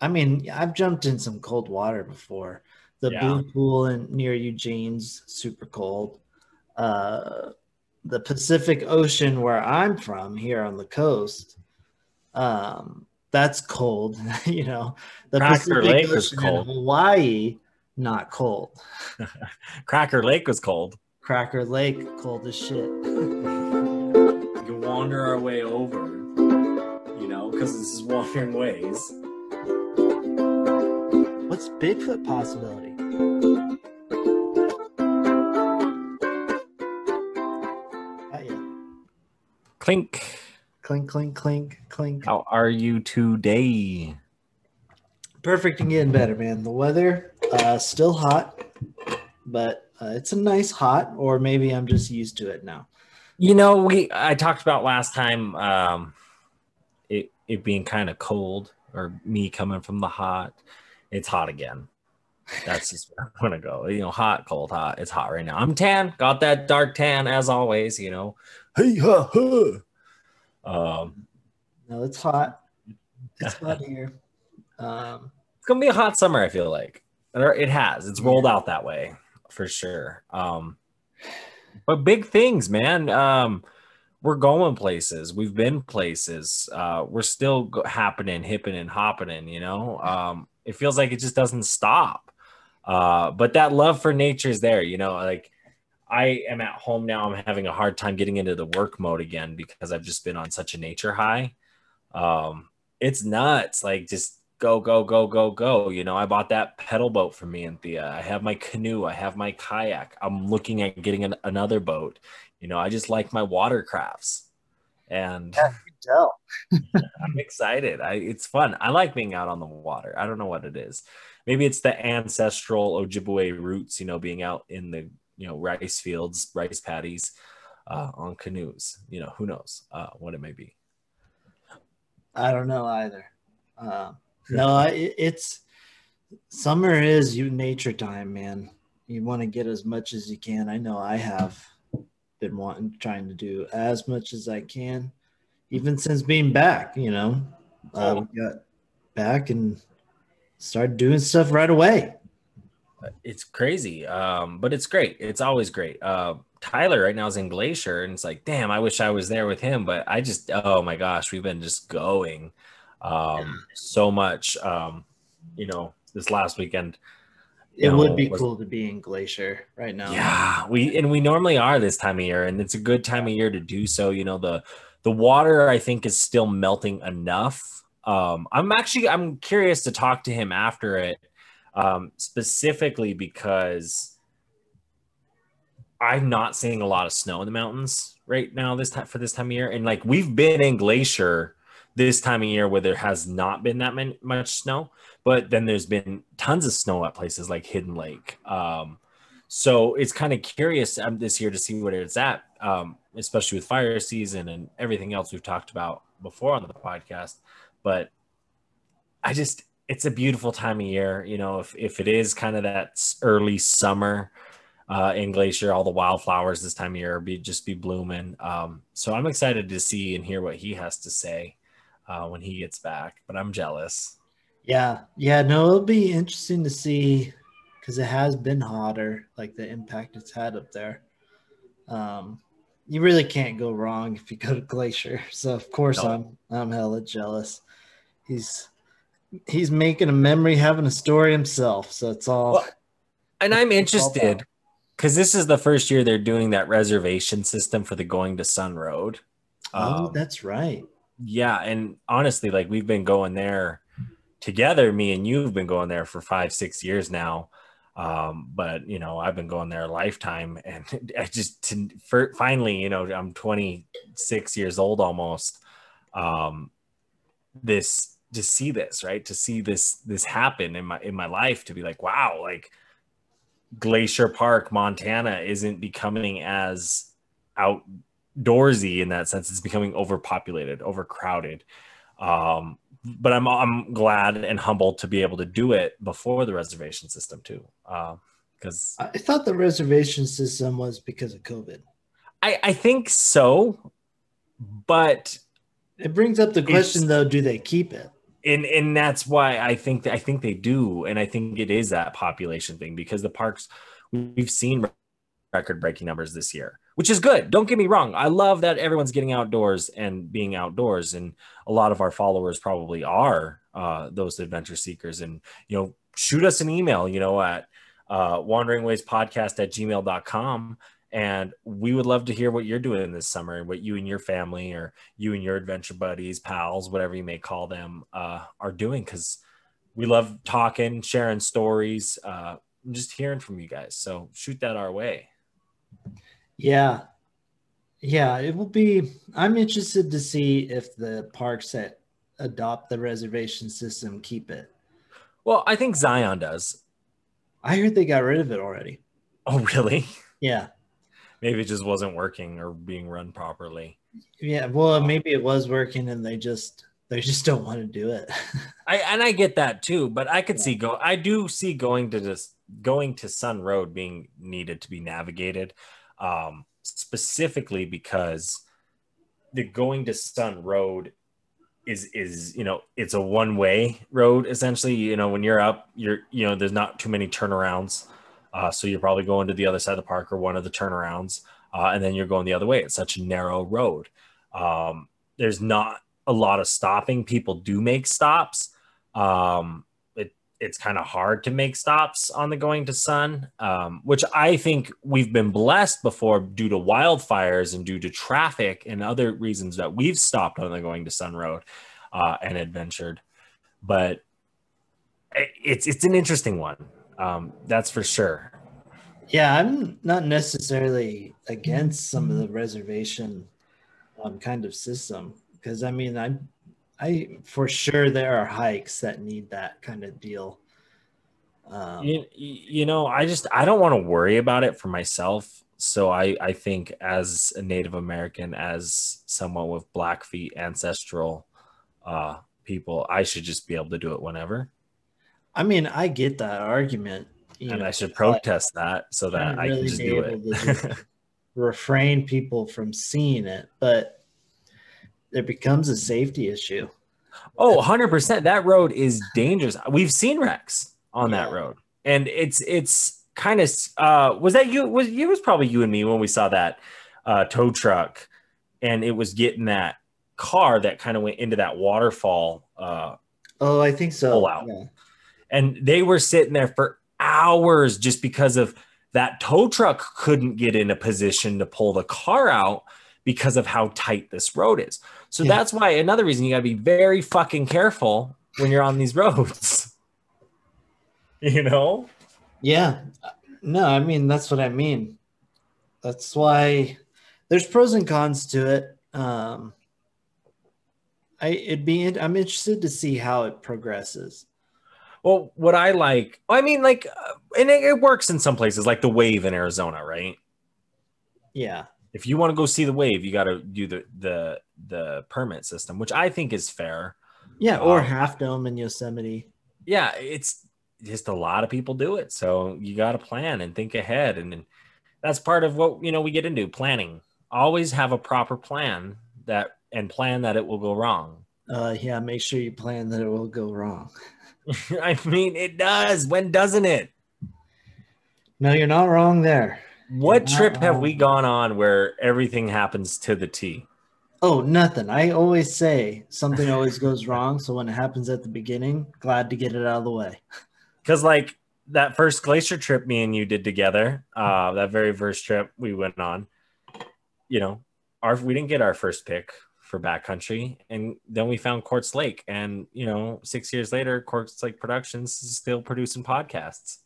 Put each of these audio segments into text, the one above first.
I mean, I've jumped in some cold water before. The Yeah. blue pool in near Eugene's super cold. Uh, the Pacific Ocean, where I'm from, here on the coast, um, that's cold. you know, the Cracker Pacific Lake in cold. Hawaii, not cold. Cracker Lake was cold. Cracker Lake, cold as shit. We can wander our way over, you know, because this is wandering ways. What's Bigfoot possibility? Yeah. Clink. Clink, clink, clink, clink. How are you today? Perfect and getting better, man. The weather uh, still hot, but uh, it's a nice hot, or maybe I'm just used to it now. You know, we I talked about last time um it it being kind of cold or me coming from the hot. It's hot again. That's just where I'm gonna go. You know, hot, cold, hot. It's hot right now. I'm tan, got that dark tan as always, you know. Hey ha ha. Um No, it's hot. It's hot here. Um, it's gonna be a hot summer, I feel like. It has. It's rolled out that way for sure. Um, but big things, man. Um, we're going places. We've been places. Uh, we're still go- happening, hipping and hopping. You know, um, it feels like it just doesn't stop. Uh, but that love for nature is there. You know, like I am at home now. I'm having a hard time getting into the work mode again because I've just been on such a nature high. Um, it's nuts. Like just go, go, go, go, go. You know, I bought that pedal boat for me and Thea. I have my canoe. I have my kayak. I'm looking at getting an, another boat. You know, I just like my watercrafts, and tell. I'm excited. I it's fun. I like being out on the water. I don't know what it is. Maybe it's the ancestral Ojibwe roots. You know, being out in the you know rice fields, rice paddies, uh, on canoes. You know, who knows uh, what it may be. I don't know either. Uh, no, I, it's summer is you nature time, man. You want to get as much as you can. I know I have been wanting, trying to do as much as I can, even since being back. You know, uh, Oh. we got back and started doing stuff right away. it's crazy um but it's great it's always great uh tyler right now is in glacier and it's like damn i wish i was there with him but i just oh my gosh we've been just going um so much um you know this last weekend It would be was- cool to be in Glacier right now. yeah we and we normally are this time of year and it's a good time of year to do so. You know the the water i think is still melting enough. Um i'm actually i'm curious to talk to him after it um specifically because i'm not seeing a lot of snow in the mountains right now this time for this time of year. And like we've been in glacier this time of year where there has not been that many, much snow but then there's been tons of snow at places like hidden lake um so it's kind of curious um, this year to see what it's at, um, especially with fire season and everything else we've talked about before on the podcast. But I just, it's a beautiful time of year. You know, if, if it is kind of that early summer uh, in Glacier, all the wildflowers this time of year be just be blooming. Um, so I'm excited to see and hear what he has to say uh, when he gets back. But I'm jealous. Yeah, yeah, no, it'll be interesting to see because it has been hotter, like the impact it's had up there. Um, you really can't go wrong if you go to Glacier. So of course No. I'm I'm hella jealous. He's he's making a memory, having a story himself. So it's all Well, and I'm interested because this is the first year they're doing that reservation system for the going to Sun Road. oh, Um, that's right. Yeah, and honestly, like we've been going there together. Me and you have been going there for five, six years now. Um, but you know, I've been going there a lifetime, and I just to, for, finally, you know, I'm 26 years old almost. Um, this to see this right to see this this happen in my in my life to be like wow like glacier park montana isn't becoming as outdoorsy in that sense it's becoming overpopulated overcrowded um but i'm i'm glad and humbled to be able to do it before the reservation system too because I thought the reservation system was because of COVID. i i think so but It brings up the question though, do they keep it? and and that's why I think that I think they do, and I think it is that population thing because the parks we've seen record breaking numbers this year, which is good. Don't get me wrong. I love that everyone's getting outdoors and being outdoors, and a lot of our followers probably are uh, those adventure seekers. And you know, shoot us an email, you know, at uh, wanderingwayspodcast at gmail.com and we would love to hear what you're doing this summer and what you and your family or you and your adventure buddies, pals, whatever you may call them, uh, are doing because we love talking, sharing stories, uh, just hearing from you guys. So shoot that our way. Yeah. Yeah, it will be. I'm interested to see if the parks that adopt the reservation system keep it. Well, I think Zion does. I heard they got rid of it already. Oh, really? Yeah maybe it just wasn't working or being run properly. Yeah, well, maybe it was working and they just they just don't want to do it. I and I get that too, but I could yeah. see go I do see going to this going to Sun Road being needed to be navigated um specifically because the going to Sun Road is is you know it's a one way road essentially you know when you're up you're you know there's not too many turnarounds uh, so you're probably going to the other side of the park or one of the turnarounds, uh, and then you're going the other way. It's such a narrow road. Um, there's not a lot of stopping. People do make stops. Um, it's kind of hard to make stops on the going to Sun, um, which I think we've been blessed before due to wildfires and due to traffic and other reasons that we've stopped on the going to Sun Road uh, and adventured. But it's it's an interesting one. Um, that's for sure. Yeah, I'm not necessarily against some of the reservation um, kind of system because I mean, I'm I for sure there are hikes that need that kind of deal. Um, you, you know, I just I don't want to worry about it for myself. So I I think as a Native American, as someone with Blackfeet ancestral uh, people, I should just be able to do it whenever. I mean, I get that argument. and know, I should protest that so that I really can just do it. refrain people from seeing it, but there becomes a safety issue. Oh, 100%. That road is dangerous. We've seen wrecks on that road. And it's it's kind of uh was that you was it was probably you and me when we saw that uh tow truck and it was getting that car that kind of went into that waterfall uh Oh, I think so. Out. Yeah and they were sitting there for hours just because of that tow truck couldn't get in a position to pull the car out because of how tight this road is. So yeah. that's why another reason you got to be very fucking careful when you're on these roads. you know? Yeah. No, I mean that's what I mean. That's why there's pros and cons to it. Um I it'd be I'm interested to see how it progresses. Well, what I like, I mean, like, uh, and it, it, works in some places, like the wave in Arizona, right? Yeah. If you want to go see the wave, you got to do the the the permit system, which I think is fair. Yeah, or um, Half Dome in Yosemite. Yeah, it's just a lot of people do it, so you got to plan and think ahead, and, and that's part of what you know we get into planning. Always have a proper plan that and plan that it will go wrong. Uh, yeah, make sure you plan that it will go wrong. I mean, it does. When doesn't it? No, you're not wrong there. What trip have we gone on where everything happens to the T? Oh, nothing. I always say something always goes wrong. So when it happens at the beginning, glad to get it out of the way. Because, like, that first glacier trip me and you did together, uh, that very first trip we went on, you know, our we didn't get our first pick for backcountry and then we found quartz lake and you know six years later quartz lake productions is still producing podcasts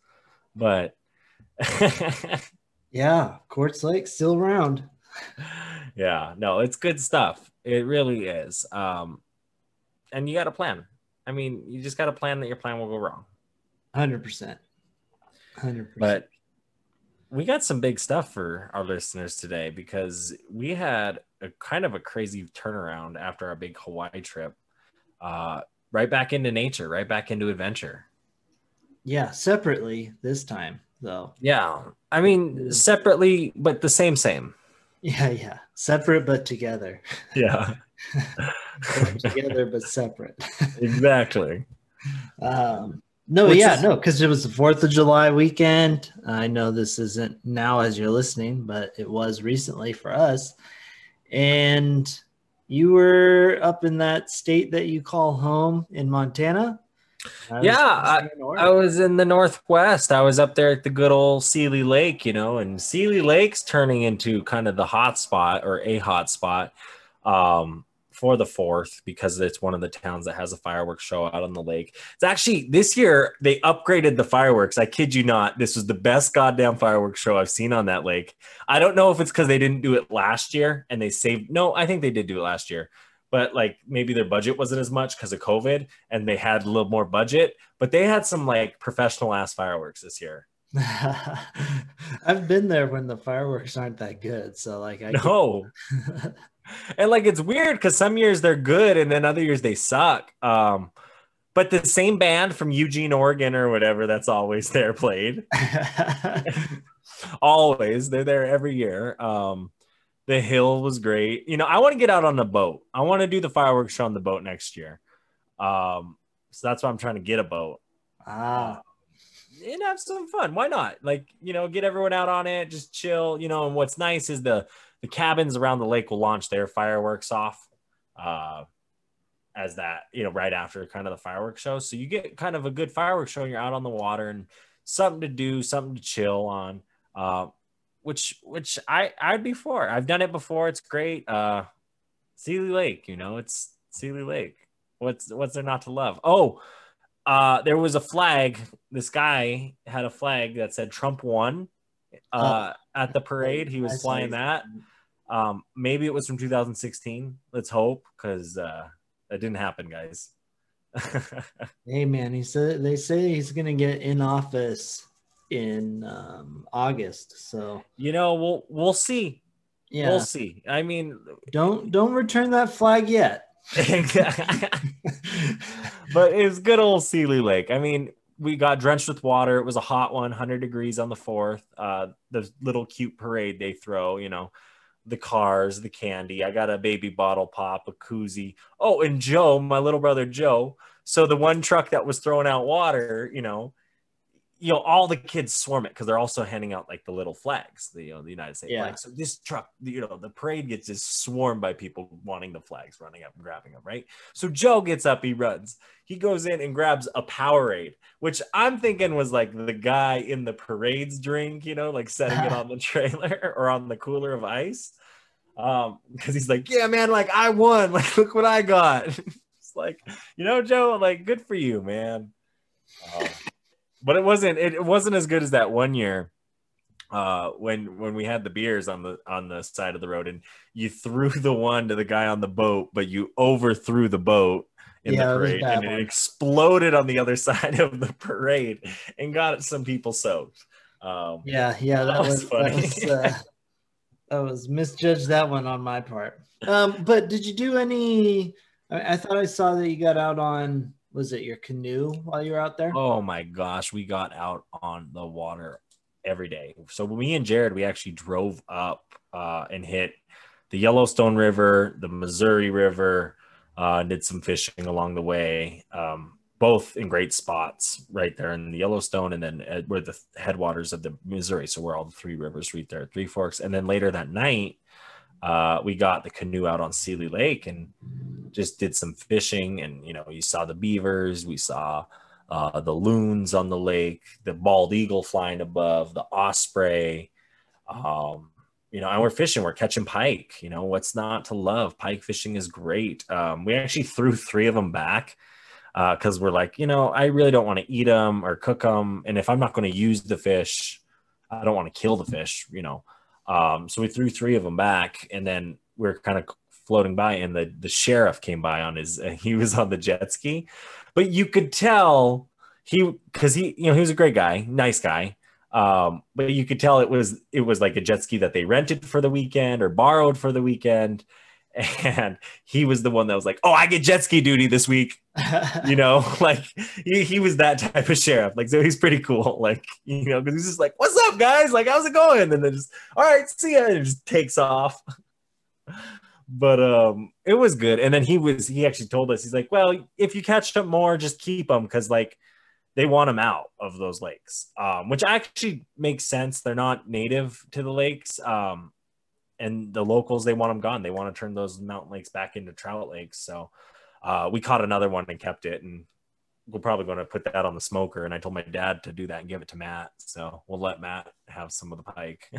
but yeah quartz lake still around. Yeah no it's good stuff. It really is. Um and you got a plan. I mean you just got a plan that your plan will go wrong. 100% 100% but we got some big stuff for our listeners today because we had a kind of a crazy turnaround after our big Hawaii trip. Uh, right back into nature, right back into adventure. Yeah, separately this time though. Yeah, I mean separately, but the same, same. Yeah, yeah. Separate but together. Yeah. together but separate. exactly. Um, no, Which yeah, is, no, because it was the Fourth of July weekend. I know this isn't now as you're listening, but it was recently for us. And you were up in that state that you call home in Montana. I yeah, I, I, was in the Northwest. I was up there at the good old Seeley Lake, you know, and Seeley Lake's turning into kind of the hot spot or a hot spot. Um, for the fourth because it's one of the towns that has a fireworks show out on the lake. It's actually this year they upgraded the fireworks. I kid you not. This was the best goddamn fireworks show I've seen on that lake. I don't know if it's because they didn't do it last year and they saved. No, I think they did do it last year, but like maybe their budget wasn't as much because of COVID and they had a little more budget. But they had some like professional ass fireworks this year. I've been there when the fireworks aren't that good. So like I know. and like it's weird because some years they're good and then other years they suck. Um, but the same band from Eugene, Oregon, or whatever that's always there played. always, they're there every year. Um, the hill was great. You know, I want to get out on the boat. I want to do the fireworks show on the boat next year. Um, so that's why I'm trying to get a boat. Ah. Uh, and have some fun. Why not? Like, you know, get everyone out on it, just chill. You know, and what's nice is the the cabins around the lake will launch their fireworks off uh, as that, you know, right after kind of the fireworks show. So you get kind of a good fireworks show. And you're out on the water and something to do, something to chill on. Uh, which which I I'd be for. I've done it before. It's great. Uh, Seeley Lake, you know, it's Seeley Lake. What's what's there not to love? Oh, uh, there was a flag. This guy had a flag that said Trump won uh, oh. at the parade. He was flying that. Um, maybe it was from 2016. Let's hope, because uh, that didn't happen, guys. hey man, he said they say he's gonna get in office in um, August. So you know, we'll we'll see. Yeah, we'll see. I mean, don't don't return that flag yet. but it's good old Seeley Lake. I mean, we got drenched with water. It was a hot one, 100 degrees on the fourth. Uh, the little cute parade they throw, you know, the cars, the candy. I got a baby bottle pop, a koozie. Oh, and Joe, my little brother Joe. So the one truck that was throwing out water, you know, you know, all the kids swarm it because they're also handing out like the little flags, the you know, the United States yeah. flag. So this truck, you know, the parade gets just swarmed by people wanting the flags, running up and grabbing them, right? So Joe gets up, he runs, he goes in and grabs a Powerade, which I'm thinking was like the guy in the parade's drink, you know, like setting it on the trailer or on the cooler of ice. Um, because he's like, Yeah, man, like I won, like look what I got. it's like, you know, Joe, like good for you, man. Um, but it wasn't it wasn't as good as that one year uh, when when we had the beers on the on the side of the road and you threw the one to the guy on the boat but you overthrew the boat in yeah, the parade and one. it exploded on the other side of the parade and got some people soaked. Um, yeah yeah that, that was, funny that was, uh, that was misjudged that one on my part. Um, but did you do any I, I thought i saw that you got out on was it your canoe while you were out there? Oh my gosh, we got out on the water every day. So me and Jared, we actually drove up uh, and hit the Yellowstone River, the Missouri River, uh, did some fishing along the way. Um, both in great spots right there in the Yellowstone and then at, where the headwaters of the Missouri. So where all the three rivers right there, Three Forks. And then later that night, uh, we got the canoe out on Seeley Lake and just did some fishing. And, you know, you saw the beavers, we saw uh, the loons on the lake, the bald eagle flying above, the osprey. Um, you know, and we're fishing, we're catching pike. You know, what's not to love? Pike fishing is great. Um, we actually threw three of them back because uh, we're like, you know, I really don't want to eat them or cook them. And if I'm not going to use the fish, I don't want to kill the fish, you know. Um, so we threw three of them back, and then we are kind of floating by, and the the sheriff came by on his. He was on the jet ski, but you could tell he because he you know he was a great guy, nice guy. Um, but you could tell it was it was like a jet ski that they rented for the weekend or borrowed for the weekend. and he was the one that was like, "Oh, I get jet ski duty this week." You know, like he, he was that type of sheriff. Like, so he's pretty cool. Like, you know, because he's just like, "What's up, guys? Like, how's it going?" And then just, "All right, see ya," and just takes off. but um, it was good. And then he was he actually told us he's like, "Well, if you catch up more, just keep them because like." They want them out of those lakes, um, which actually makes sense. They're not native to the lakes. Um, and the locals they want them gone. They want to turn those mountain lakes back into trout lakes. So uh, we caught another one and kept it, and we're probably going to put that on the smoker. And I told my dad to do that and give it to Matt. So we'll let Matt have some of the pike.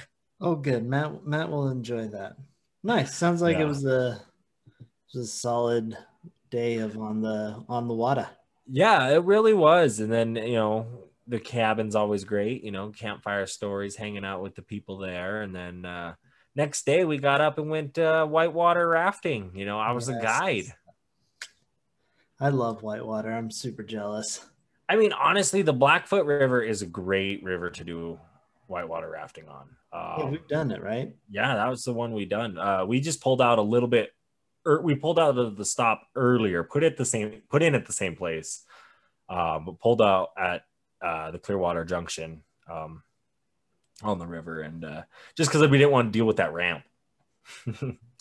oh, good. Matt Matt will enjoy that. Nice. Sounds like yeah. it was a it was a solid day of on the on the water. Yeah, it really was. And then you know the cabin's always great. You know, campfire stories, hanging out with the people there, and then. uh next day we got up and went uh, whitewater rafting. You know, I was yes. a guide. I love whitewater. I'm super jealous. I mean, honestly, the Blackfoot River is a great river to do whitewater rafting on. Um, yeah, we've done it, right? Yeah, that was the one we done. Uh, we just pulled out a little bit. Er, we pulled out of the stop earlier, put it the same, put in at the same place, um, but pulled out at uh, the Clearwater Junction. Um, on the river, and uh, just because we didn't want to deal with that ramp.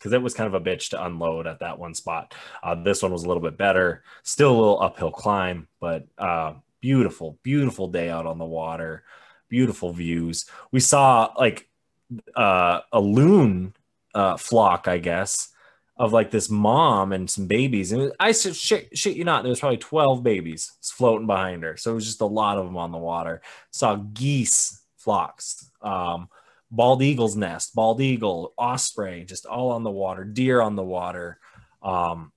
because it was kind of a bitch to unload at that one spot. Uh, this one was a little bit better, still a little uphill climb, but uh, beautiful, beautiful day out on the water, beautiful views. We saw like uh, a loon uh, flock, I guess, of like this mom and some babies. And I said, shit, shit you not, there was probably 12 babies floating behind her. So it was just a lot of them on the water. Saw geese flocks um, bald eagle's nest, bald eagle, osprey, just all on the water, deer on the water. Um,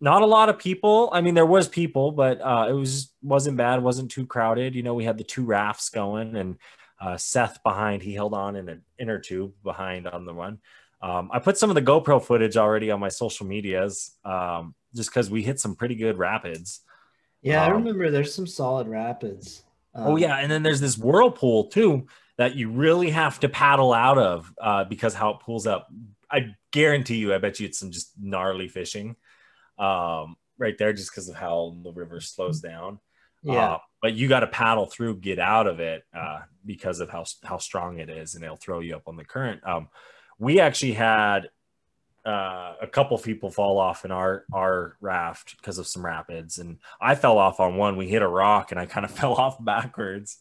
not a lot of people. I mean, there was people, but uh, it was wasn't bad, wasn't too crowded. You know, we had the two rafts going, and uh, Seth behind. He held on in an inner tube behind on the one. Um, I put some of the GoPro footage already on my social medias, um, just because we hit some pretty good rapids. Yeah, I um, remember there's some solid rapids. Oh yeah, and then there's this whirlpool too that you really have to paddle out of uh, because how it pulls up. I guarantee you, I bet you it's some just gnarly fishing um, right there just because of how the river slows down. Yeah. Uh, but you got to paddle through, get out of it uh, because of how, how strong it is, and it'll throw you up on the current. Um, we actually had uh, a couple people fall off in our our raft because of some rapids, and I fell off on one. We hit a rock, and I kind of fell off backwards.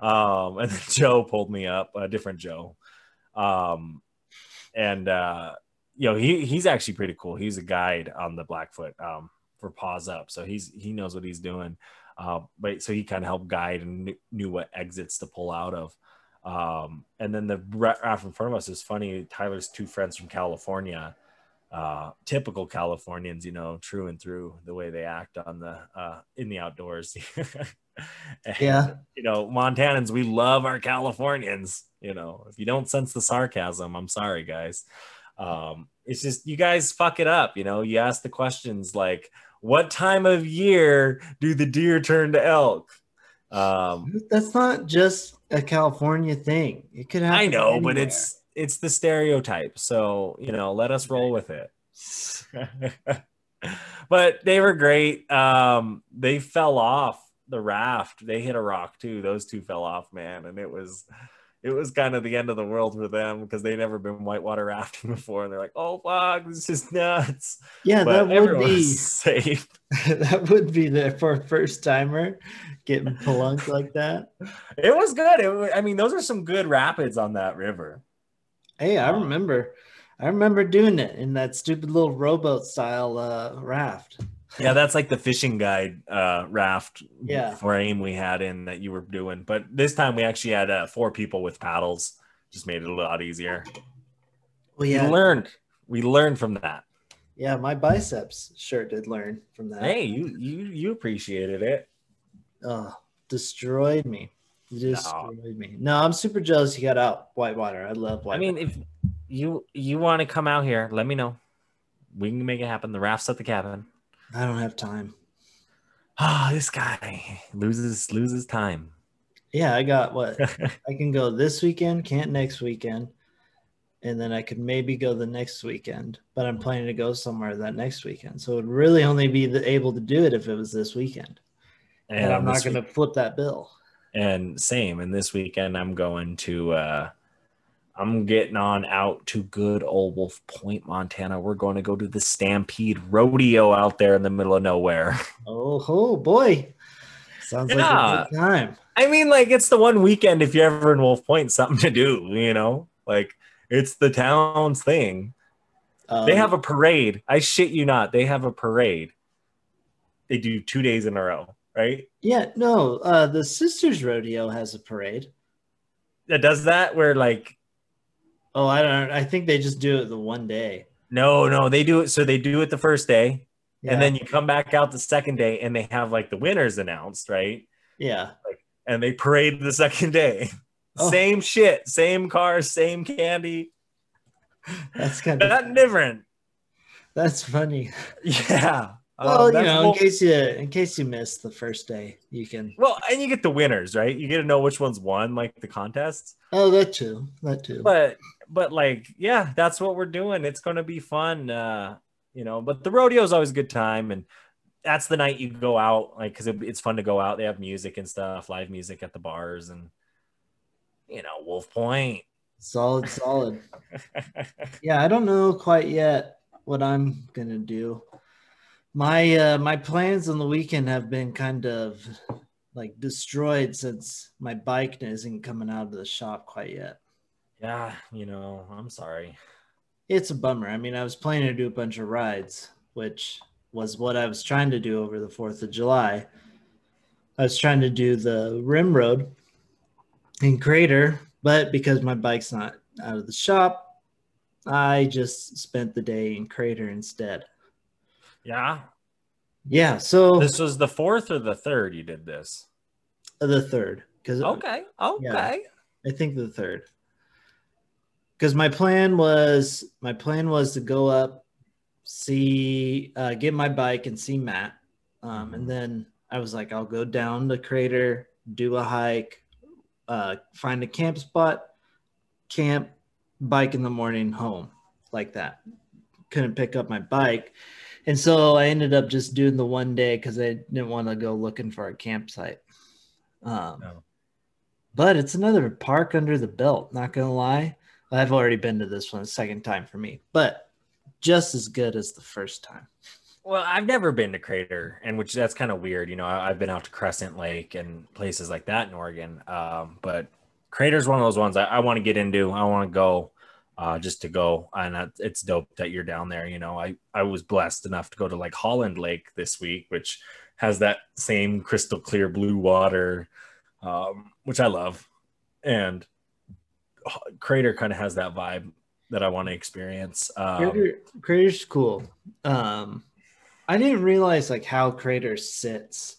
Um, and then Joe pulled me up, a different Joe. Um, and uh, you know, he he's actually pretty cool. He's a guide on the Blackfoot um, for Paws Up, so he's he knows what he's doing. Uh, but so he kind of helped guide and knew, knew what exits to pull out of. Um, and then the raft in front of us is funny. Tyler's two friends from California, uh, typical Californians, you know, true and through the way they act on the uh, in the outdoors. and, yeah, you know, Montanans, we love our Californians. You know, if you don't sense the sarcasm, I'm sorry, guys. Um, it's just you guys fuck it up. You know, you ask the questions like, "What time of year do the deer turn to elk?" Um, That's not just a California thing. It could happen. I know, anywhere. but it's it's the stereotype. So you know, let us roll with it. but they were great. Um, they fell off the raft. They hit a rock too. Those two fell off, man, and it was it was kind of the end of the world for them because they'd never been whitewater rafting before, and they're like, "Oh fuck, this is nuts." Yeah, but that would be safe. that would be there for a first timer getting plunked like that. It was good. It, I mean, those are some good rapids on that river. Hey, I remember. I remember doing it in that stupid little rowboat style uh, raft. Yeah, that's like the fishing guide uh, raft yeah. frame we had in that you were doing. But this time we actually had uh, four people with paddles. Just made it a lot easier. Well, yeah. We learned. We learned from that. Yeah, my biceps sure did learn from that. Hey, you you you appreciated it. Oh, destroyed me. destroyed no. me. No, I'm super jealous you got out whitewater. I love whitewater. I mean, if you you want to come out here, let me know. We can make it happen. The raft's at the cabin. I don't have time. Ah, oh, this guy loses loses time. Yeah, I got what I can go this weekend, can't next weekend, and then I could maybe go the next weekend. But I'm planning to go somewhere that next weekend, so it would really only be the, able to do it if it was this weekend. And, and I'm not going to flip that bill. And same. And this weekend, I'm going to. uh I'm getting on out to good old Wolf Point, Montana. We're going to go to the Stampede Rodeo out there in the middle of nowhere. Oh, oh boy. Sounds yeah. like a good time. I mean, like it's the one weekend if you're ever in Wolf Point, something to do, you know? Like it's the town's thing. Um, they have a parade. I shit you not. They have a parade. They do two days in a row, right? Yeah, no. Uh the Sisters Rodeo has a parade. That does that where like Oh, I don't I think they just do it the one day. No, no, they do it so they do it the first day. Yeah. And then you come back out the second day and they have like the winners announced, right? Yeah. Like, and they parade the second day. Oh. Same shit, same cars, same candy. That's kind of not different. That's funny. Yeah. Well, um, you know, in case you in case you missed the first day, you can. Well, and you get the winners, right? You get to know which ones won, like the contests. Oh, that too. That too. But but like, yeah, that's what we're doing. It's going to be fun. Uh, you know, but the rodeo is always a good time, and that's the night you go out, like, because it, it's fun to go out. They have music and stuff, live music at the bars, and you know, Wolf Point. Solid, solid. yeah, I don't know quite yet what I'm gonna do. My uh, my plans on the weekend have been kind of like destroyed since my bike isn't coming out of the shop quite yet. Yeah, you know, I'm sorry. It's a bummer. I mean, I was planning to do a bunch of rides, which was what I was trying to do over the 4th of July. I was trying to do the rim road in Crater, but because my bike's not out of the shop, I just spent the day in Crater instead. Yeah. Yeah. So this was the fourth or the third you did this? The third. Because okay. Okay. Yeah, I think the third because my plan was my plan was to go up, see, uh, get my bike and see Matt, um, and then I was like, I'll go down the crater, do a hike, uh, find a camp spot, camp, bike in the morning, home, like that. Couldn't pick up my bike. And so I ended up just doing the one day because I didn't want to go looking for a campsite. Um, no. But it's another park under the belt, not going to lie. I've already been to this one a second time for me, but just as good as the first time. Well, I've never been to Crater, and which that's kind of weird. You know, I've been out to Crescent Lake and places like that in Oregon. Um, but Crater's one of those ones I, I want to get into. I want to go uh, just to go, and it's dope that you're down there. You know, I I was blessed enough to go to like Holland Lake this week, which has that same crystal clear blue water, um, which I love, and Crater kind of has that vibe that I want to experience. Um, Crater, Crater's cool. Um, I didn't realize like how Crater sits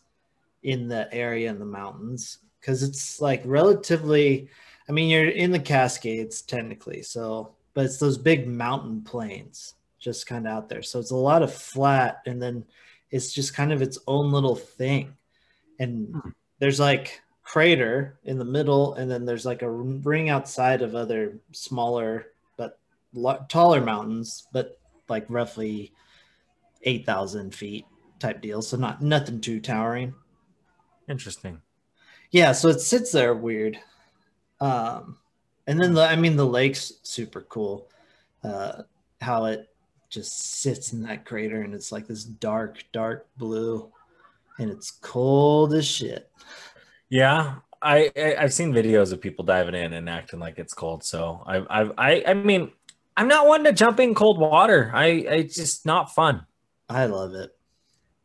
in the area in the mountains because it's like relatively. I mean, you're in the Cascades technically, so but it's those big mountain plains just kind of out there. So it's a lot of flat, and then it's just kind of its own little thing. And hmm. there's like crater in the middle, and then there's like a ring outside of other smaller but taller mountains, but like roughly eight thousand feet type deal. So not nothing too towering. Interesting. Yeah, so it sits there weird. Um, and then the I mean the lake's super cool. Uh, how it just sits in that crater and it's like this dark, dark blue, and it's cold as shit. Yeah, I, I have seen videos of people diving in and acting like it's cold. So I I I I mean I'm not one to jump in cold water. I it's just not fun. I love it.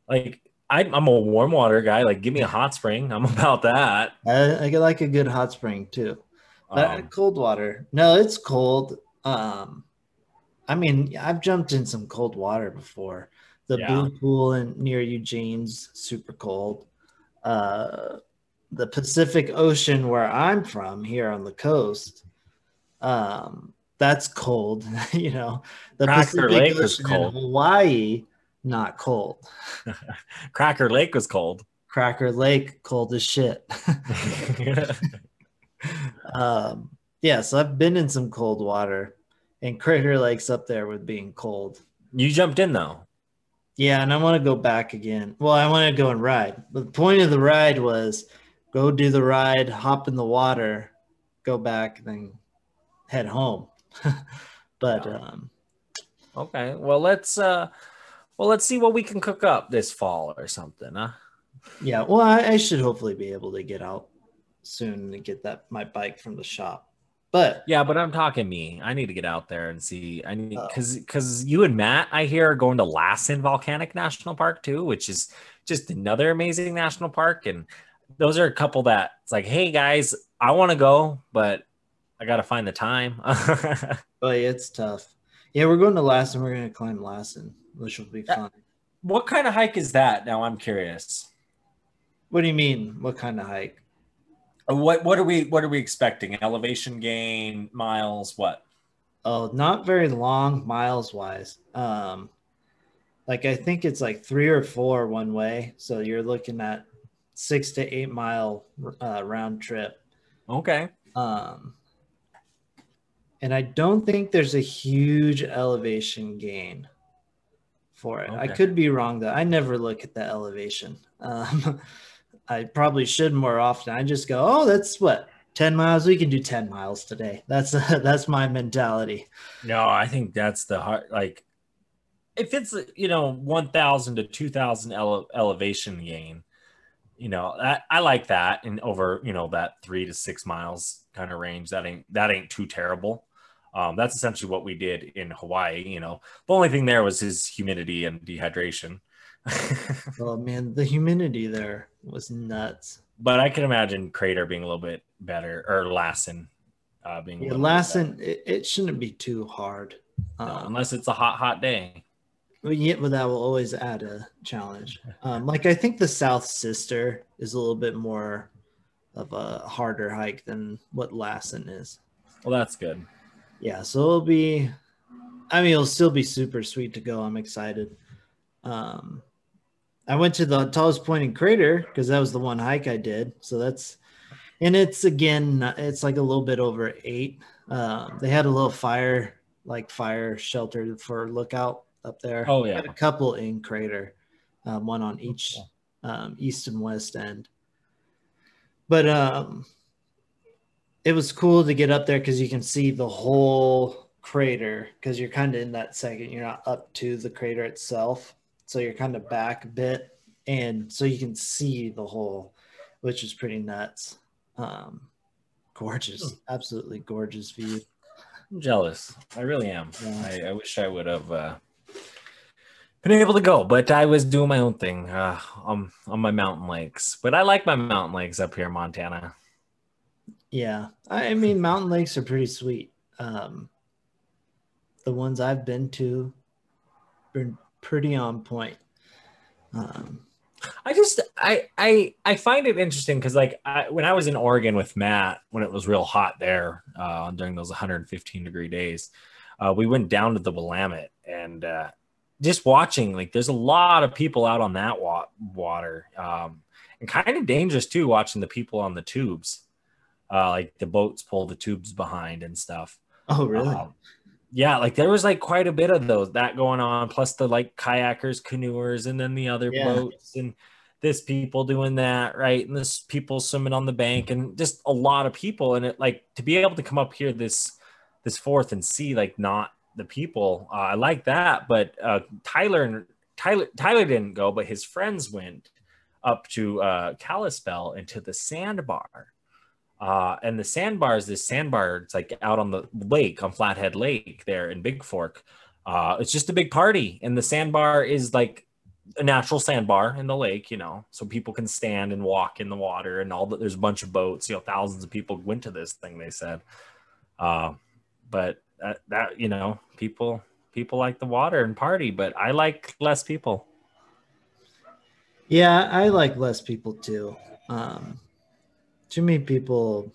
Like I, I'm a warm water guy. Like give me a hot spring. I'm about that. I, I like a good hot spring too. But um, cold water. No, it's cold. Um, I mean, I've jumped in some cold water before. The yeah. blue pool in near Eugene's super cold. Uh, the Pacific Ocean where I'm from here on the coast, um, that's cold. you know, the Cracker Pacific Lake Ocean was cold. Hawaii, not cold. Cracker Lake was cold. Cracker Lake, cold as shit. um, yeah, so I've been in some cold water, and Crater Lake's up there with being cold. You jumped in though. Yeah, and I want to go back again. Well, I want to go and ride. But the point of the ride was go do the ride, hop in the water, go back, then head home. but um Okay. Well, let's uh well, let's see what we can cook up this fall or something, huh? yeah, well, I, I should hopefully be able to get out soon and get that my bike from the shop. But Yeah, but I'm talking me. I need to get out there and see. I need Oh. because because you and Matt, I hear, are going to Lassen Volcanic National Park too, which is just another amazing national park. And those are a couple that it's like, hey guys, I want to go, but I got to find the time. but it's tough. Yeah, we're going to Lassen. We're going to climb Lassen, which will be fun. what kind of hike is that? Now I'm curious. What do you mean? What kind of hike? Uh, What what are we what are we expecting? Elevation gain, miles, what? Oh, not very long miles wise. Um, like I think it's like three or four one way. So you're looking at six to eight mile uh, round trip. Okay. Um, and I don't think there's a huge elevation gain for it. I could be wrong though. I never look at the elevation. Um, I probably should more often. I just go, oh, that's what 10 miles. We can do 10 miles today. That's that's my mentality. No, I think that's the hard like if it's you know 1000 to 2000 ele- elevation gain, you know, I, I like that and over, you know, that 3 to 6 miles kind of range. That ain't that ain't too terrible. Um, that's essentially what we did in Hawaii, you know. The only thing there was his humidity and dehydration. Oh man, the humidity there was nuts. but I can imagine Crater being a little bit better or Lassen uh, being Yeah, Lassen, it, it shouldn't be too hard. better. No, Um, unless it's a hot, hot day. Yet, but that will always add a challenge. Um, like I think the South Sister is a little bit more of a harder hike than what Lassen is. Well, that's good. Yeah, so it'll be. I mean, it'll still be super sweet to go. I'm excited. Um, I went to the tallest point in Crater because that was the one hike I did. So that's, and it's again, it's like a little bit over eight. Um, they had a little fire, like fire shelter for lookout up there. Oh, yeah. a couple in Crater, um, one on each um, east and west end. But um, it was cool to get up there because you can see the whole crater because you're kind of in that second. You're not up to the crater itself, so you're kind of back a bit, and so you can see the whole, which is pretty nuts. Um, gorgeous, absolutely gorgeous view. I'm jealous. I really am. Yeah. I, I wish I would have uh, been able to go, but I was doing my own thing uh, on on my mountain lakes. But I like my mountain lakes up here in Montana. Yeah, I mean mountain lakes are pretty sweet. Um, the ones I've been to, been pretty on point. Um, I just I I I find it interesting because like I, when I was in Oregon with Matt when it was real hot there uh, during those 115 degree days, uh, we went down to the Willamette and uh, just watching like there's a lot of people out on that wa- water um, and kind of dangerous too watching the people on the tubes, uh, like the boats pull the tubes behind and stuff. oh, really? Um, yeah, like there was like quite a bit of those that going on, plus the like kayakers, canoers, and then the other Yeah. boats, and this people doing that, right? And this people swimming on the bank, and just a lot of people. And it like to be able to come up here this this fourth and see like not the people. Uh, I like that, but uh, Tyler and Tyler Tyler didn't go, but his friends went up to uh, Kalispell into the sandbar. Uh, and the sandbar is this sandbar. It's like out on the lake on Flathead Lake there in Bigfork. Uh, it's just a big party, and the sandbar is like a natural sandbar in the lake, you know, so people can stand and walk in the water, and all that. There's a bunch of boats, you know, thousands of people went to this thing. They said, uh, but that, that you know, people people like the water and party, but I like less people. Yeah, I like less people too. Um, too many people,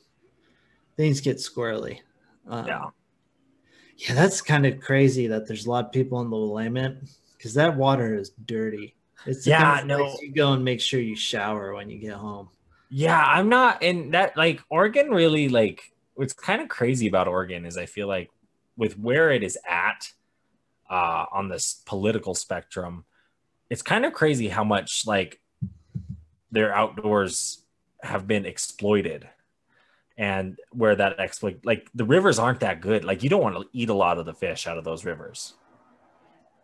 things get squirrely. Um, Yeah. Yeah, that's kind of crazy that there's a lot of people in the Willamette because that water is dirty. It's Yeah, kind of place no. you go and make sure you shower when you get home. Yeah, I'm not in that like Oregon really like what's kind of crazy about Oregon is I feel like with where it is at uh, on this political spectrum, it's kind of crazy how much like their outdoors have been exploited and where that exploit like the rivers aren't that good. Like you don't want to eat a lot of the fish out of those rivers.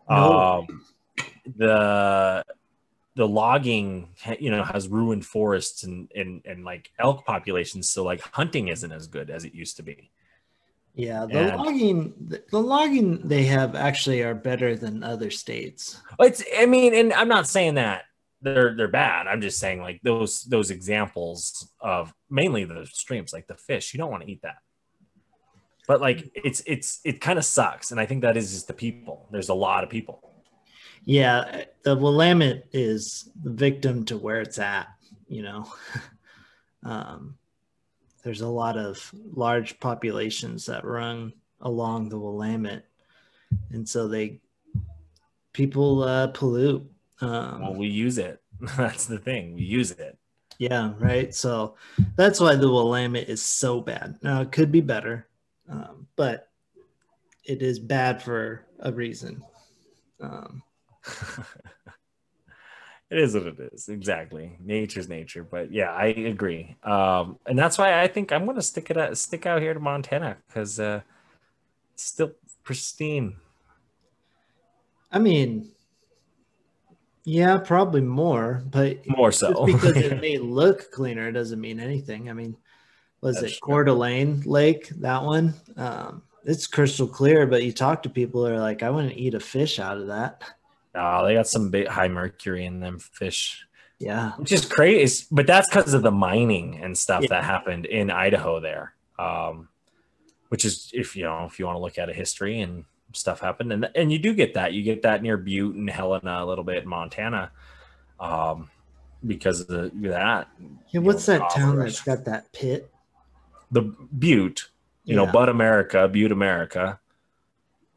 No. um the the logging you know has ruined forests and and and like elk populations so like hunting isn't as good as it used to be yeah the and, logging the, logging they have actually are better than other states it's i mean and i'm not saying that they're they're bad. I'm just saying like those those examples of mainly the streams, like the fish, you don't want to eat that. But like it's it's it kind of sucks, and I think that is just the people. There's a lot of people. Yeah, the Willamette is the victim to where it's at. You know, um, there's a lot of large populations that run along the Willamette, and so they people uh, pollute um, well, we use it. That's the thing. We use it. Yeah, right. So that's why the Willamette is so bad. Now it could be better, um, but it is bad for a reason. Um, it is what it is. Exactly. Nature's nature. But yeah, I agree. Um, and that's why I think I'm going to stick it out, stick out here to Montana because uh, it's still pristine. I mean, yeah, probably more, but more so because it may look cleaner it doesn't mean anything. I mean, was That's it Coeur d'Alene Lake? That one, um, it's crystal clear, but you talk to people who are like, I wouldn't eat a fish out of that. Oh, they got some big high mercury in them fish. Yeah, which is crazy, but that's because of the mining and stuff yeah. that happened in Idaho there. Um, which is if you know if you want to look at a history and stuff happened, and and you do get that. You get that near Butte and Helena a little bit in Montana, um, because of the, that. Yeah, what's know, that town that's got that pit? The Butte, you yeah. know, Butt America, Butte America.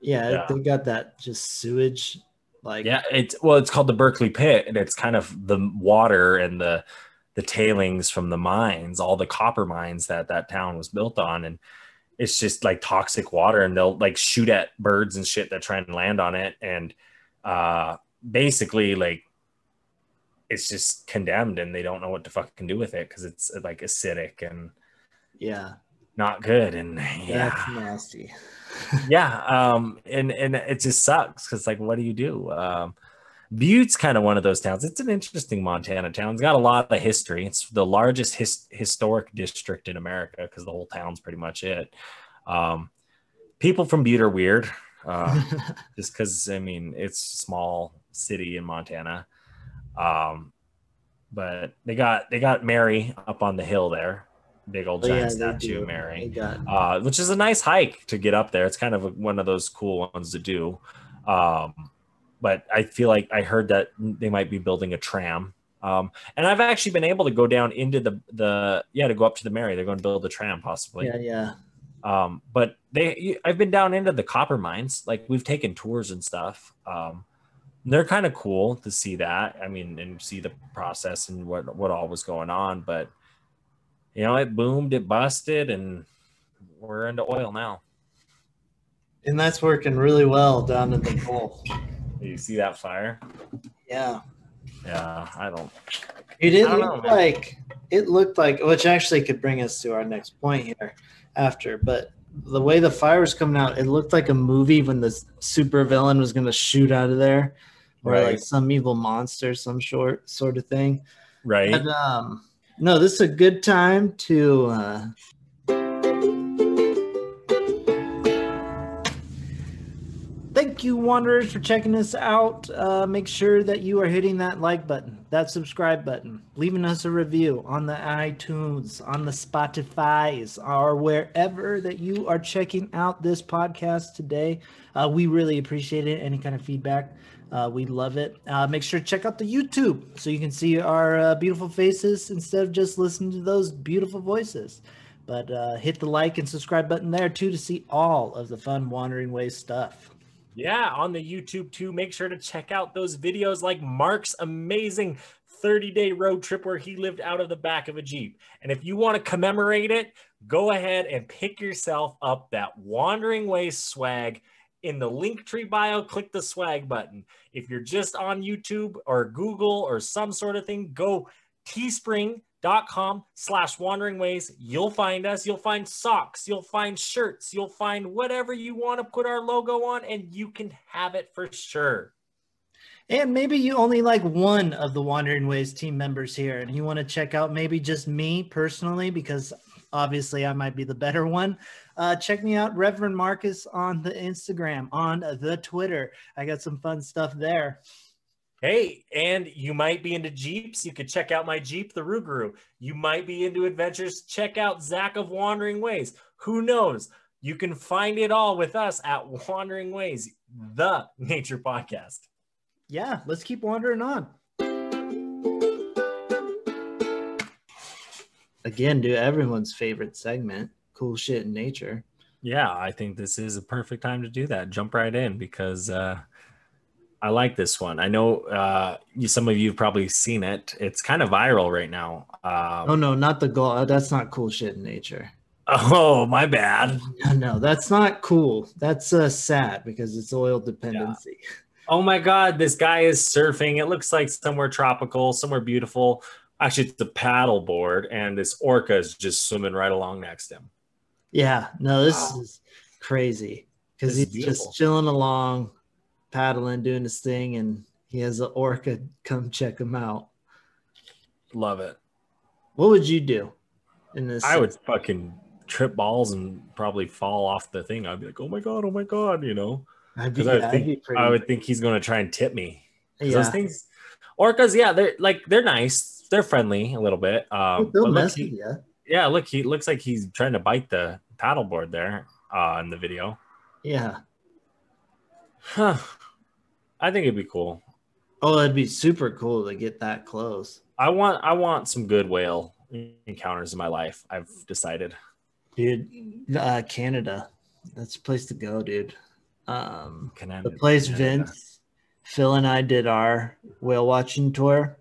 Yeah, yeah, they got that just sewage. Like yeah, it's well, it's called the Berkeley Pit, and it's kind of the water and the the tailings from the mines, all the copper mines that that town was built on, and it's just like toxic water and they'll like shoot at birds and shit that try and land on it and uh basically like it's just condemned and they don't know what to fucking do with it because it's like acidic and yeah not good and yeah that's nasty yeah um and and it just sucks because like what do you do um Butte's kind of one of those towns. It's an interesting Montana town. It's got a lot of history. It's the largest his, historic district in America because the whole town's pretty much it. Um, people from Butte are weird, uh, just because I mean it's a small city in Montana. Um, but they got they got Mary up on the hill there, big old oh, giant yeah, statue Mary, uh, which is a nice hike to get up there. It's kind of a, one of those cool ones to do. Um, but I feel like I heard that they might be building a tram. Um, and I've actually been able to go down into the the yeah to go up to the Mary. They're going to build a tram possibly. Yeah, yeah. Um, but they, I've been down into the copper mines. Like we've taken tours and stuff. Um, they're kind of cool to see that. I mean, and see the process and what what all was going on. But you know, it boomed, it busted, and we're into oil now. And that's working really well down in the bowl. You see that fire? Yeah. Yeah, I don't. It didn't look know, like it looked like, which actually could bring us to our next point here after. But the way the fire was coming out, it looked like a movie when the super villain was going to shoot out of there, or right. like some evil monster, some short sort of thing. Right. But, um, no, this is a good time to uh, you, Wanderers, for checking us out. Uh, make sure that you are hitting that like button, that subscribe button, leaving us a review on the iTunes, on the Spotify's, or wherever that you are checking out this podcast today. Uh, we really appreciate it. Any kind of feedback, uh, we love it. Uh, make sure to check out the YouTube so you can see our uh, beautiful faces instead of just listening to those beautiful voices. But uh, hit the like and subscribe button there too to see all of the fun Wandering Ways stuff. Yeah, on the YouTube too. Make sure to check out those videos like Mark's amazing 30 day road trip where he lived out of the back of a Jeep. And if you want to commemorate it, go ahead and pick yourself up that Wandering Ways swag in the Linktree bio. Click the swag button. If you're just on YouTube or Google or some sort of thing, go teespring.com slash wandering ways. You'll find us. You'll find socks. You'll find shirts. You'll find whatever you want to put our logo on, and you can have it for sure. And maybe you only like one of the Wandering Ways team members here, and you want to check out maybe just me personally, because obviously I might be the better one. Uh, check me out, Reverend Marcus, on the Instagram, on the Twitter. I got some fun stuff there. Hey, and you might be into Jeeps. You could check out my Jeep, the Rougarou. You might be into adventures. Check out Zach of Wandering Ways. Who knows? You can find it all with us at Wandering Ways, the nature podcast yeah, let's keep wandering on. Again, do everyone's favorite segment, cool shit in nature. Yeah, I think this is a perfect time to do that. Jump right in because uh, I like this one. I know uh, you, some of you have probably seen it. It's kind of viral right now. Um, oh no, not the goal. That's not cool shit in nature. Oh, my bad. No, no that's not cool. That's uh, sad because it's oil dependency. Yeah. Oh my God, this guy is surfing. It looks like somewhere tropical, somewhere beautiful. Actually, it's a paddle board, and this orca is just swimming right along next to him. Yeah, no, this wow. is crazy because he's just chilling along, paddling, doing his thing, and he has an orca come check him out. Love it. What would you do in this? I would fucking trip balls and probably fall off the thing. I'd be like, oh my God, oh my God, you know? Because I, think, I would think he's going to try and tip me. Yeah. Those things, orcas, yeah, they're like they're nice, they're friendly a little bit. Um, they'll mess with you. Yeah, look, he looks like he's trying to bite the paddleboard there uh, in the video. Yeah. Huh. I think it'd be cool. Oh, it'd be super cool to get that close. I want I want some good whale encounters in my life. I've decided. Dude, uh, Canada. That's a place to go, dude. Um, the place Vince, Phil, and I did our whale watching tour.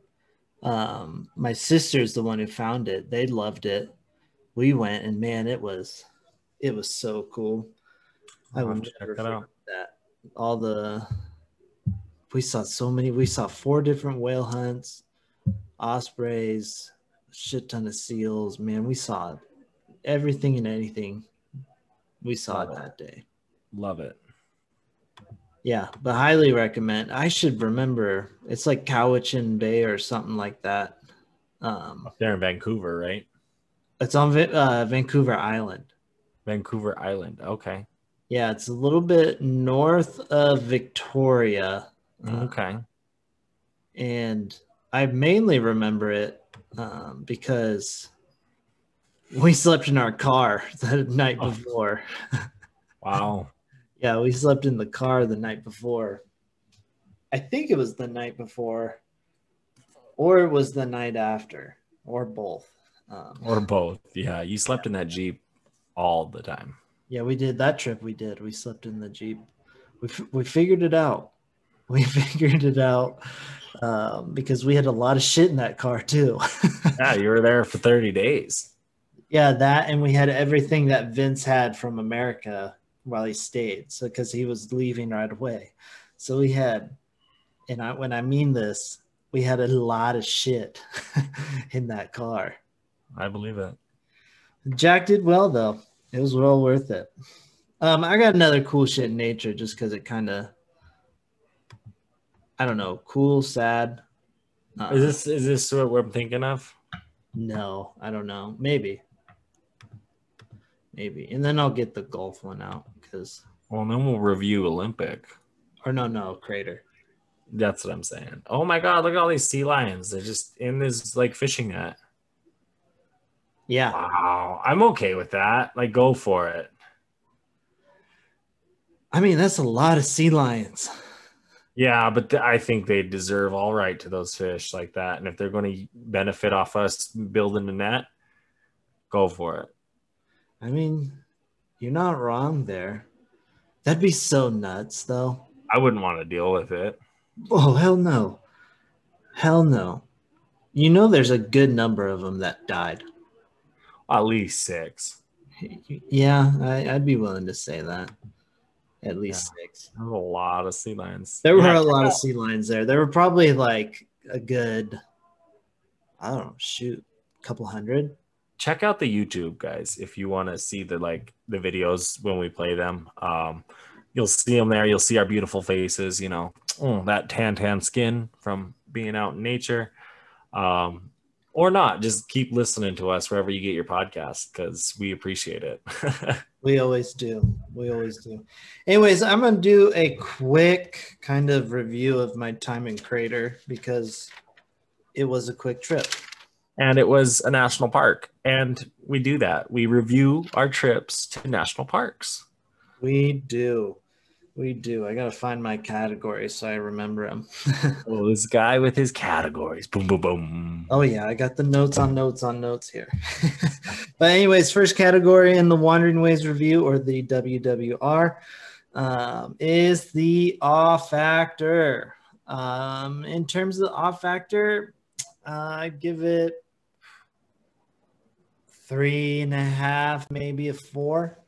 Um, my sister's the one who found it. They loved it. We went, and man, it was it was so cool. I will never forget that. All the we saw so many. We saw four different whale hunts, ospreys, shit ton of seals. Man, we saw everything and anything. We saw it that day. Love it. Yeah, but highly recommend. I should remember. It's like Cowichan Bay or something like that. Um, Up there in Vancouver, right? It's on uh, Vancouver Island. Vancouver Island. Okay. Yeah, it's a little bit north of Victoria. Okay. Uh, and I mainly remember it um, because we slept in our car the night oh. before. wow. Yeah, we slept in the car the night before. I think it was the night before, or it was the night after, or both. Um, or both. Yeah, you slept in that Jeep all the time. Yeah, we did that trip. We did. We slept in the Jeep. We, we figured it out. We figured it out um, because we had a lot of shit in that car too. yeah, you were there for 30 days. Yeah, that and we had everything that Vince had from America while he stayed. So because he was leaving right away. So we had, and I when I mean this, we had a lot of shit in that car. I believe it. Jack did well though. It was well worth it. Um, I got another cool shit in nature just because it kind of, I don't know, cool, sad. Uh, is this is this what I'm thinking of? No, I don't know. Maybe, maybe, and then I'll get the golf one out because. Well, then we'll review Olympic. Or no, no, Crater. That's what I'm saying. Oh my God, look at all these sea lions. They're just in this like fishing net. Yeah. Wow. I'm okay with that. Like, go for it. I mean, that's a lot of sea lions. Yeah, but th- I think they deserve all right to those fish like that. And if they're going to benefit off us building a net, go for it. I mean, you're not wrong there. That'd be so nuts, though. I wouldn't want to deal with it. Oh hell no, hell no. You know, there's a good number of them that died. At least six. Yeah, I, would be willing to say that. At least yeah. six. There's a lot of sea lions. There were a lot of sea lions there. There were probably like a good, I don't know, shoot, a couple hundred. Check out the YouTube guys if you want to see the like the videos when we play them. Um, you'll see them there. You'll see our beautiful faces. You know mm, that tan tan skin from being out in nature. Um, or not. Just keep listening to us wherever you get your podcast because we appreciate it. we always do. We always do. Anyways, I'm going to do a quick kind of review of my time in Crater because it was a quick trip. And it was a national park. And we do that. We review our trips to national parks. We do. We do. I gotta find my categories so I remember them. oh, this guy with his categories. Boom, boom, boom. Oh yeah, I got the notes on notes on notes here. but anyways, first category in the Wandering Ways review or the WWR um, is the awe factor. Um, in terms of the awe factor, uh, I give it three and a half, maybe a four.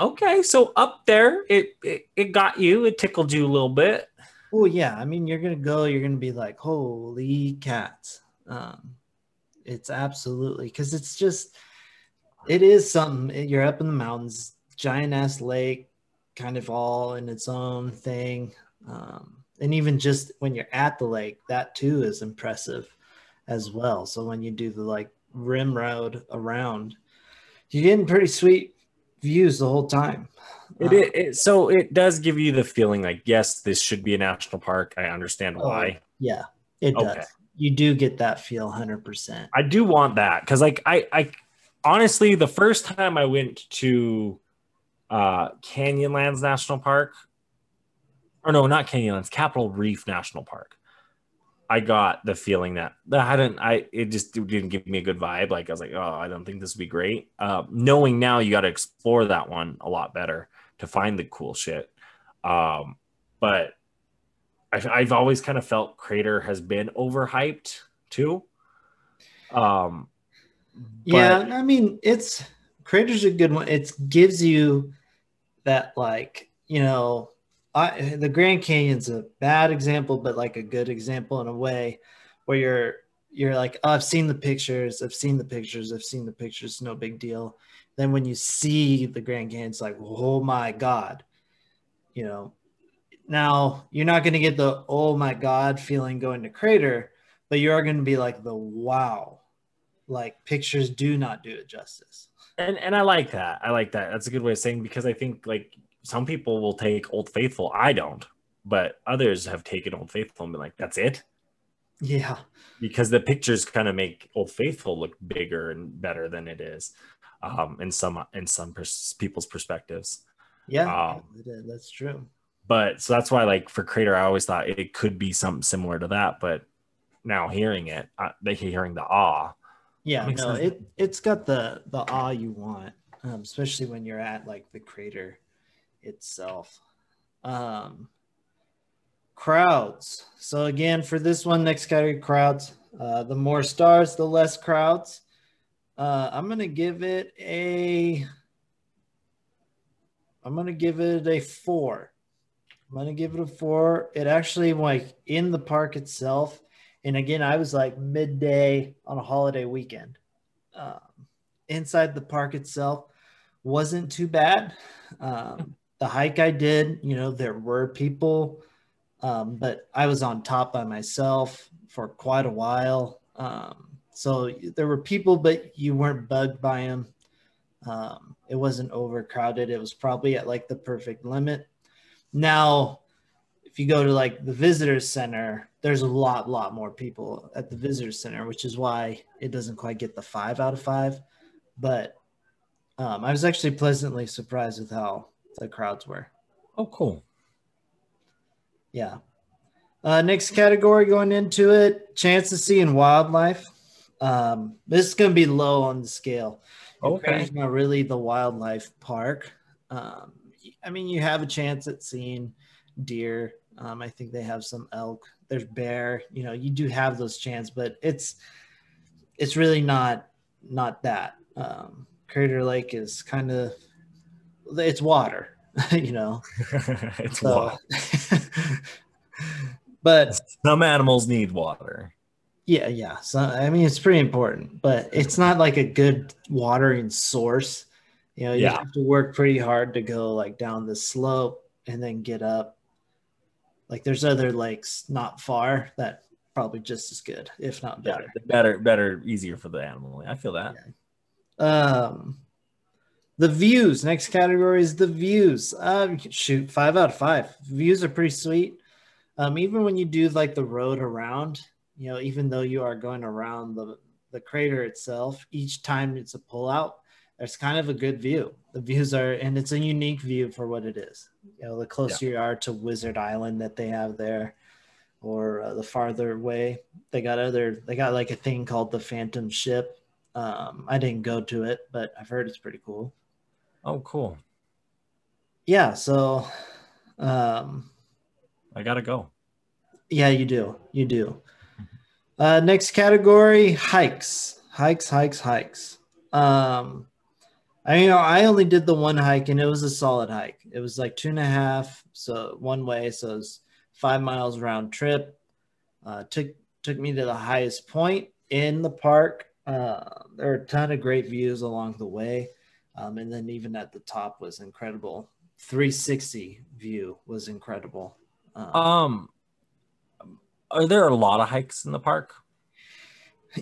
Okay, so up there, it, it it got you. It tickled you a little bit. Oh yeah, I mean, you're gonna go. You're gonna be like, holy cats! Um, it's absolutely because it's just, it is something. You're up in the mountains, giant ass lake, kind of all in its own thing. Um, and even just when you're at the lake, that too is impressive as well. So when you do the like rim road around, you're getting pretty sweet views the whole time. It, uh, it, it, so it does give you the feeling like yes, this should be a national park. I understand oh, why. Yeah, it okay. does. You do get that feel, hundred percent. I do want that because, like, I, I honestly, the first time I went to uh, Canyonlands National Park, or no, not Canyonlands, Capitol Reef National Park. I got the feeling that I didn't. I it just didn't give me a good vibe. Like I was like, oh, I don't think this would be great. Uh, knowing now, you got to explore that one a lot better to find the cool shit. Um, but I've, I've always kind of felt Crater has been overhyped too. Um, yeah, I mean, it's Crater's a good one. It gives you that like you know I, the Grand Canyon's a bad example, but like a good example in a way where you're you're like, oh, I've seen the pictures, I've seen the pictures, I've seen the pictures, no big deal. Then when you see the Grand Canyon, it's like, oh my God, you know. Now you're not going to get the oh my God feeling going to crater, but you are going to be like the wow, like pictures do not do it justice. And and I like that. I like that. That's a good way of saying because I think like some people will take Old Faithful. I don't, but others have taken Old Faithful and been like, "That's it." Yeah, because the pictures kind of make Old Faithful look bigger and better than it is, um, in some in some pers- people's perspectives. Yeah, um, that's true. But so that's why, like for Crater, I always thought it could be something similar to that. But now hearing it, uh, they hearing the awe. Yeah, no, sense. it it's got the the awe you want, um, especially when you're at like the crater itself. Um, crowds. So again, for this one, next category, crowds. Uh, the more stars, the less crowds. Uh, I'm gonna give it a. I'm gonna give it a four. I'm gonna give it a four. It actually like in the park itself, and again, I was like midday on a holiday weekend. Um, inside the park itself wasn't too bad. Um, the hike I did, you know, there were people, um, but I was on top by myself for quite a while. Um, so there were people, but you weren't bugged by them. Um, it wasn't overcrowded. It was probably at like the perfect limit. Now, if you go to like the visitor center, there's a lot, lot more people at the visitor center, which is why it doesn't quite get the five out of five. But um, I was actually pleasantly surprised with how the crowds were. Oh, cool. Yeah. Uh, next category going into it chance to see in wildlife. Um, this is going to be low on the scale. Okay. It's not really the wildlife park. Um, I mean, you have a chance at seeing deer. Um, I think they have some elk. There's bear. You know, you do have those chances, but it's it's really not not that. Um, Crater Lake is kind of it's water, you know. it's water. but Some animals need water. yeah, yeah. So I mean, it's pretty important, but it's not like a good watering source. You know, you Yeah. have to work pretty hard to go like down the slope and then get up. Like there's other lakes not far that probably just as good, if not better. Yeah, better. better, better, easier for the animal. I feel that. Um, the views. Next category is the views. Um, shoot, five out of five. Views are pretty sweet. Um, even when you do like the road around, you know, even though you are going around the the crater itself, each time it's a pullout, there's kind of a good view. The views are, and it's a unique view for what it is. You know, the closer you are to Wizard Island that they have there, or uh, the farther away, they got other. They got like a thing called the Phantom Ship. Um, I didn't go to it, but I've heard it's pretty cool. Oh, cool. Yeah, so um, I gotta go. Yeah, you do. You do. Uh, next category hikes. Hikes, hikes, hikes. Um, I you know I only did the one hike and it was a solid hike. It was like two and a half, so one way, so it was five miles round trip. Uh, took took me to the highest point in the park. Uh, there are a ton of great views along the way, um, and then even at the top was incredible. 360 view was incredible. Um, Um, are there a lot of hikes in the park?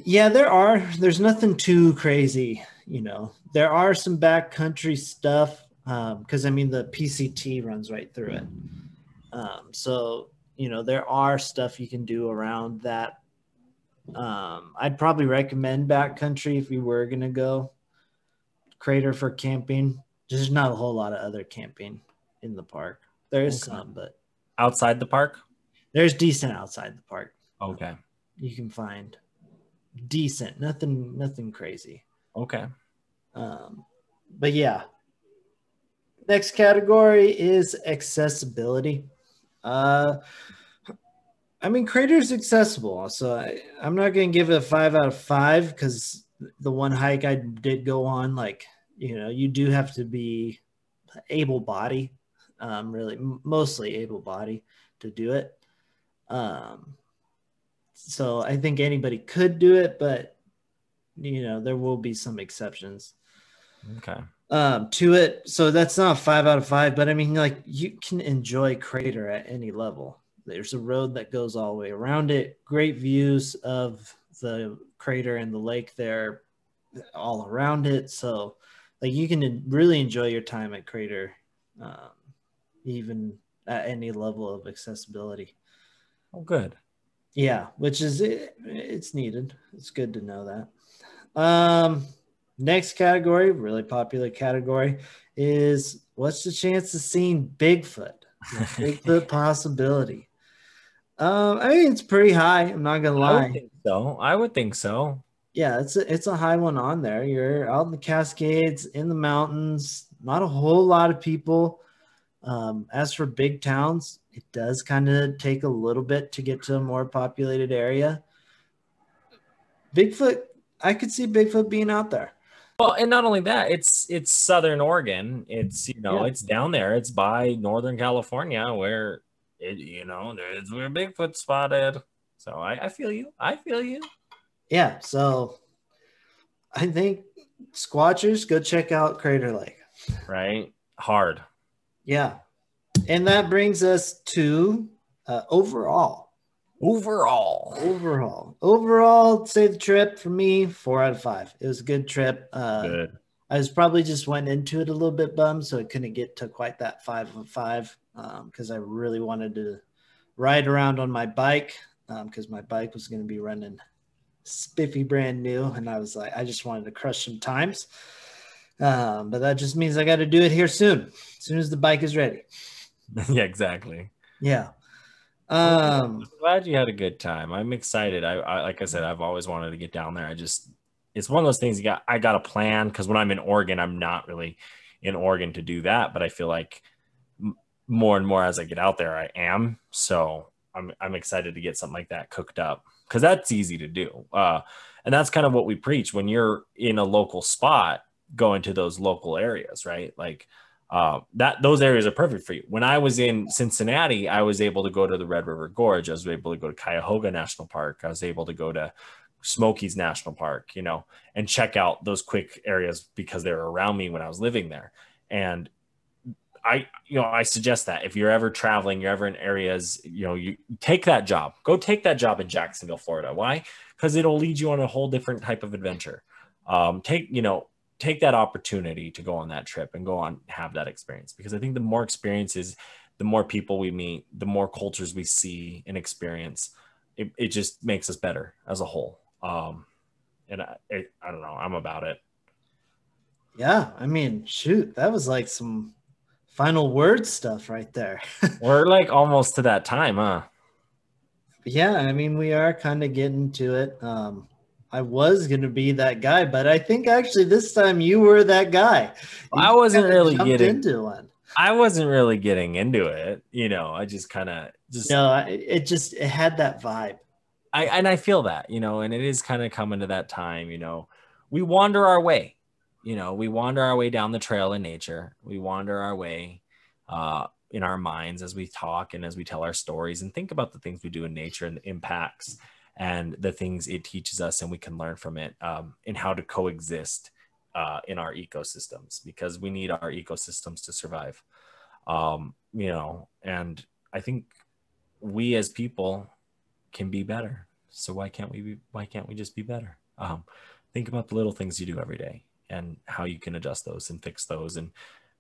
Yeah, there are. There's nothing too crazy, you know. There are some backcountry stuff because I mean the PCT runs right through it. Um, so you know there are stuff you can do around that. Um, I'd probably recommend backcountry if you were gonna go. Crater for camping. There's not a whole lot of other camping in the park. There is Okay. some, but Outside the park? there's decent outside the park. Okay. You can find decent, nothing, nothing crazy. Okay. Um, but yeah. Next category is accessibility. Uh, I mean, Crater's accessible, so I, I'm not going to give it a five out of five because the one hike I did go on, like, you know, you do have to be able body, um, really, mostly able body to do it. Um, so I think anybody could do it, but you know, there will be some exceptions Okay. um to it so that's not five out of five but i mean like you can enjoy crater at any level there's a road that goes all the way around it great views of the crater and the lake there all around it so like you can really enjoy your time at crater um, even at any level of accessibility Oh, good. yeah, which is it, it's needed. It's good to know that. Um, next category, really popular category, is what's the chance of seeing Bigfoot? Bigfoot possibility. Um, I mean, it's pretty high. I'm not gonna lie. think so. I would think so. Yeah, it's a, it's a high one on there. You're out in the Cascades, in the mountains. Not a whole lot of people. Um, as for big towns, it does kind of take a little bit to get to a more populated area. Bigfoot, I could see Bigfoot being out there. Well, and not only that, it's it's Southern Oregon. It's you know, Yeah. it's down there. It's by Northern California, where it you know, there's where Bigfoot spotted. So I, I feel you. I feel you. Yeah, so I think Squatchers go check out Crater Lake. Right? Hard. Yeah, and that brings us to uh, overall. Overall. Overall, overall, say the trip for me, four out of five. It was a good trip. Uh, Good. I was probably just went into it a little bit bummed, so I couldn't get to quite that five of five because I really wanted to ride around on my bike because my bike was going to be running spiffy brand new, and I was like, I just wanted to crush some times. Um, but that just means I got to do it here soon, as soon as the bike is ready. yeah, exactly. Yeah. Um, I'm glad you had a good time. I'm excited. I, I like I said, I've always wanted to get down there. I just it's one of those things you got I got a plan because when I'm in Oregon, I'm not really in Oregon to do that, but I feel like more and more as I get out there, I am. So I'm I'm excited to get something like that cooked up because that's easy to do. Uh, and that's kind of what we preach when you're in a local spot, going to those local areas, right? Like uh, that those areas are perfect for you. When I was in Cincinnati, I was able to go to the Red River Gorge. I was able to go to Cuyahoga National Park. I was able to go to Smokies National Park, you know, and check out those quick areas because they were around me when I was living there. And I, you know, I suggest that if you're ever traveling, you're ever in areas, you know, you take that job. Go take that job in Jacksonville, Florida. Why? Because it'll lead you on a whole different type of adventure. Um, take, you know, take that opportunity to go on that trip and go on have that experience. Because I think the more experiences, the more people we meet, the more cultures we see and experience, it, it just makes us better as a whole. Um, and I, I don't know, I'm about it. Yeah, I mean, shoot, that was like some final word stuff right there. We're like almost to that time, huh? Yeah, I mean, we are kind of getting to it. Um, I was going to be that guy, but I think actually this time you were that guy. I wasn't really getting into one. I wasn't really getting into it. You know, I just kind of just no. It just it had that vibe. I and I feel that you know, and it is kind of coming to that time. You know, we wander our way you know, we wander our way down the trail in nature. We wander our way uh, in our minds as we talk and as we tell our stories and think about the things we do in nature and the impacts and the things it teaches us and we can learn from it um, and how to coexist uh, in our ecosystems because we need our ecosystems to survive. Um, you know, and I think we as people can be better. So why can't we be, why can't we just be better? Um, think about the little things you do every day and how you can adjust those and fix those and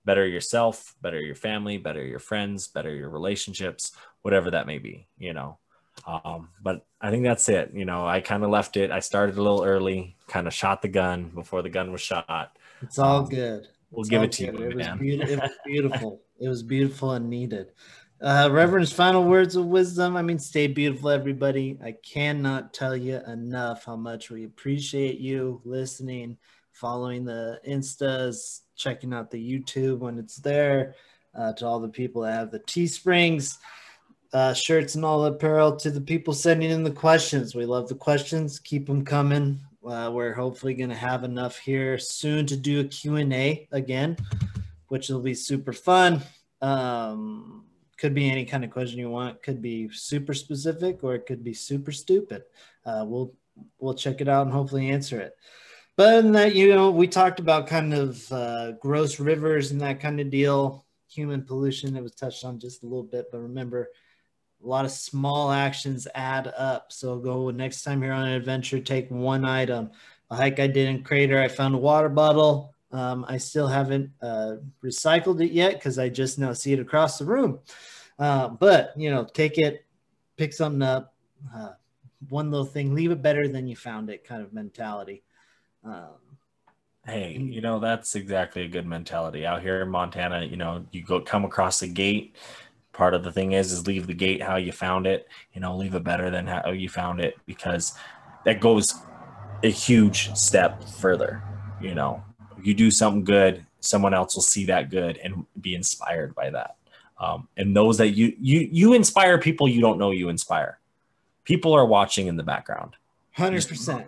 better yourself, better your family, better your friends, better your relationships, whatever that may be, you know. Um, but I think that's it. You know, I kind of left it. I started a little early, kind of shot the gun before the gun was shot. It's all um, good. We'll it's give it to good. you, it man. Was be- it was beautiful. it was beautiful and needed. Uh, Reverend's final words of wisdom. I mean, stay beautiful, everybody. I cannot tell you enough how much we appreciate you listening following the Instas, checking out the YouTube when it's there, uh, to all the people that have the Teesprings uh, shirts and all the apparel, to the people sending in the questions. We love the questions. Keep them coming. Uh, we're hopefully going to have enough here soon to do a Q&A again, which will be super fun. Um, could be any kind of question you want. Could be super specific or it could be super stupid. Uh, we'll we'll check it out and hopefully answer it. But than that, you know, we talked about kind of uh, gross rivers and that kind of deal, human pollution. It was touched on just a little bit, but remember, a lot of small actions add up. So go next time you're on an adventure, take one item. A hike I did in Crater, I found a water bottle. Um, I still haven't uh, recycled it yet because I just now see it across the room. Uh, but you know, take it, pick something up, uh, one little thing, leave it better than you found it, kind of mentality. Um, hey, you know that's exactly a good mentality out here in Montana. You know, you go come across the gate. Part of the thing is is leave the gate how you found it. You know, leave it better than how you found it because that goes a huge step further. You know, you do something good, someone else will see that good and be inspired by that. Um, and those that you you you inspire people you don't know you inspire. People are watching in the background. Hundred percent,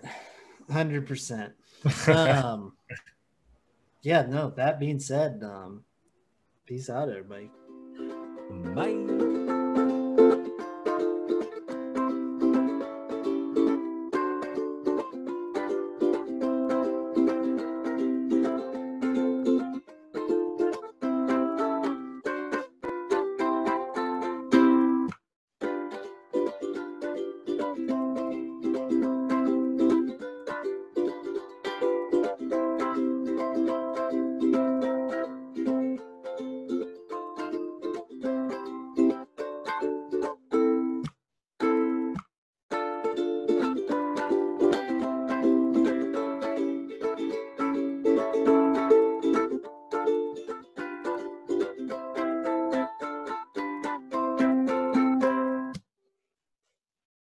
hundred percent um, yeah, no, that being said, um, peace out, everybody. Bye.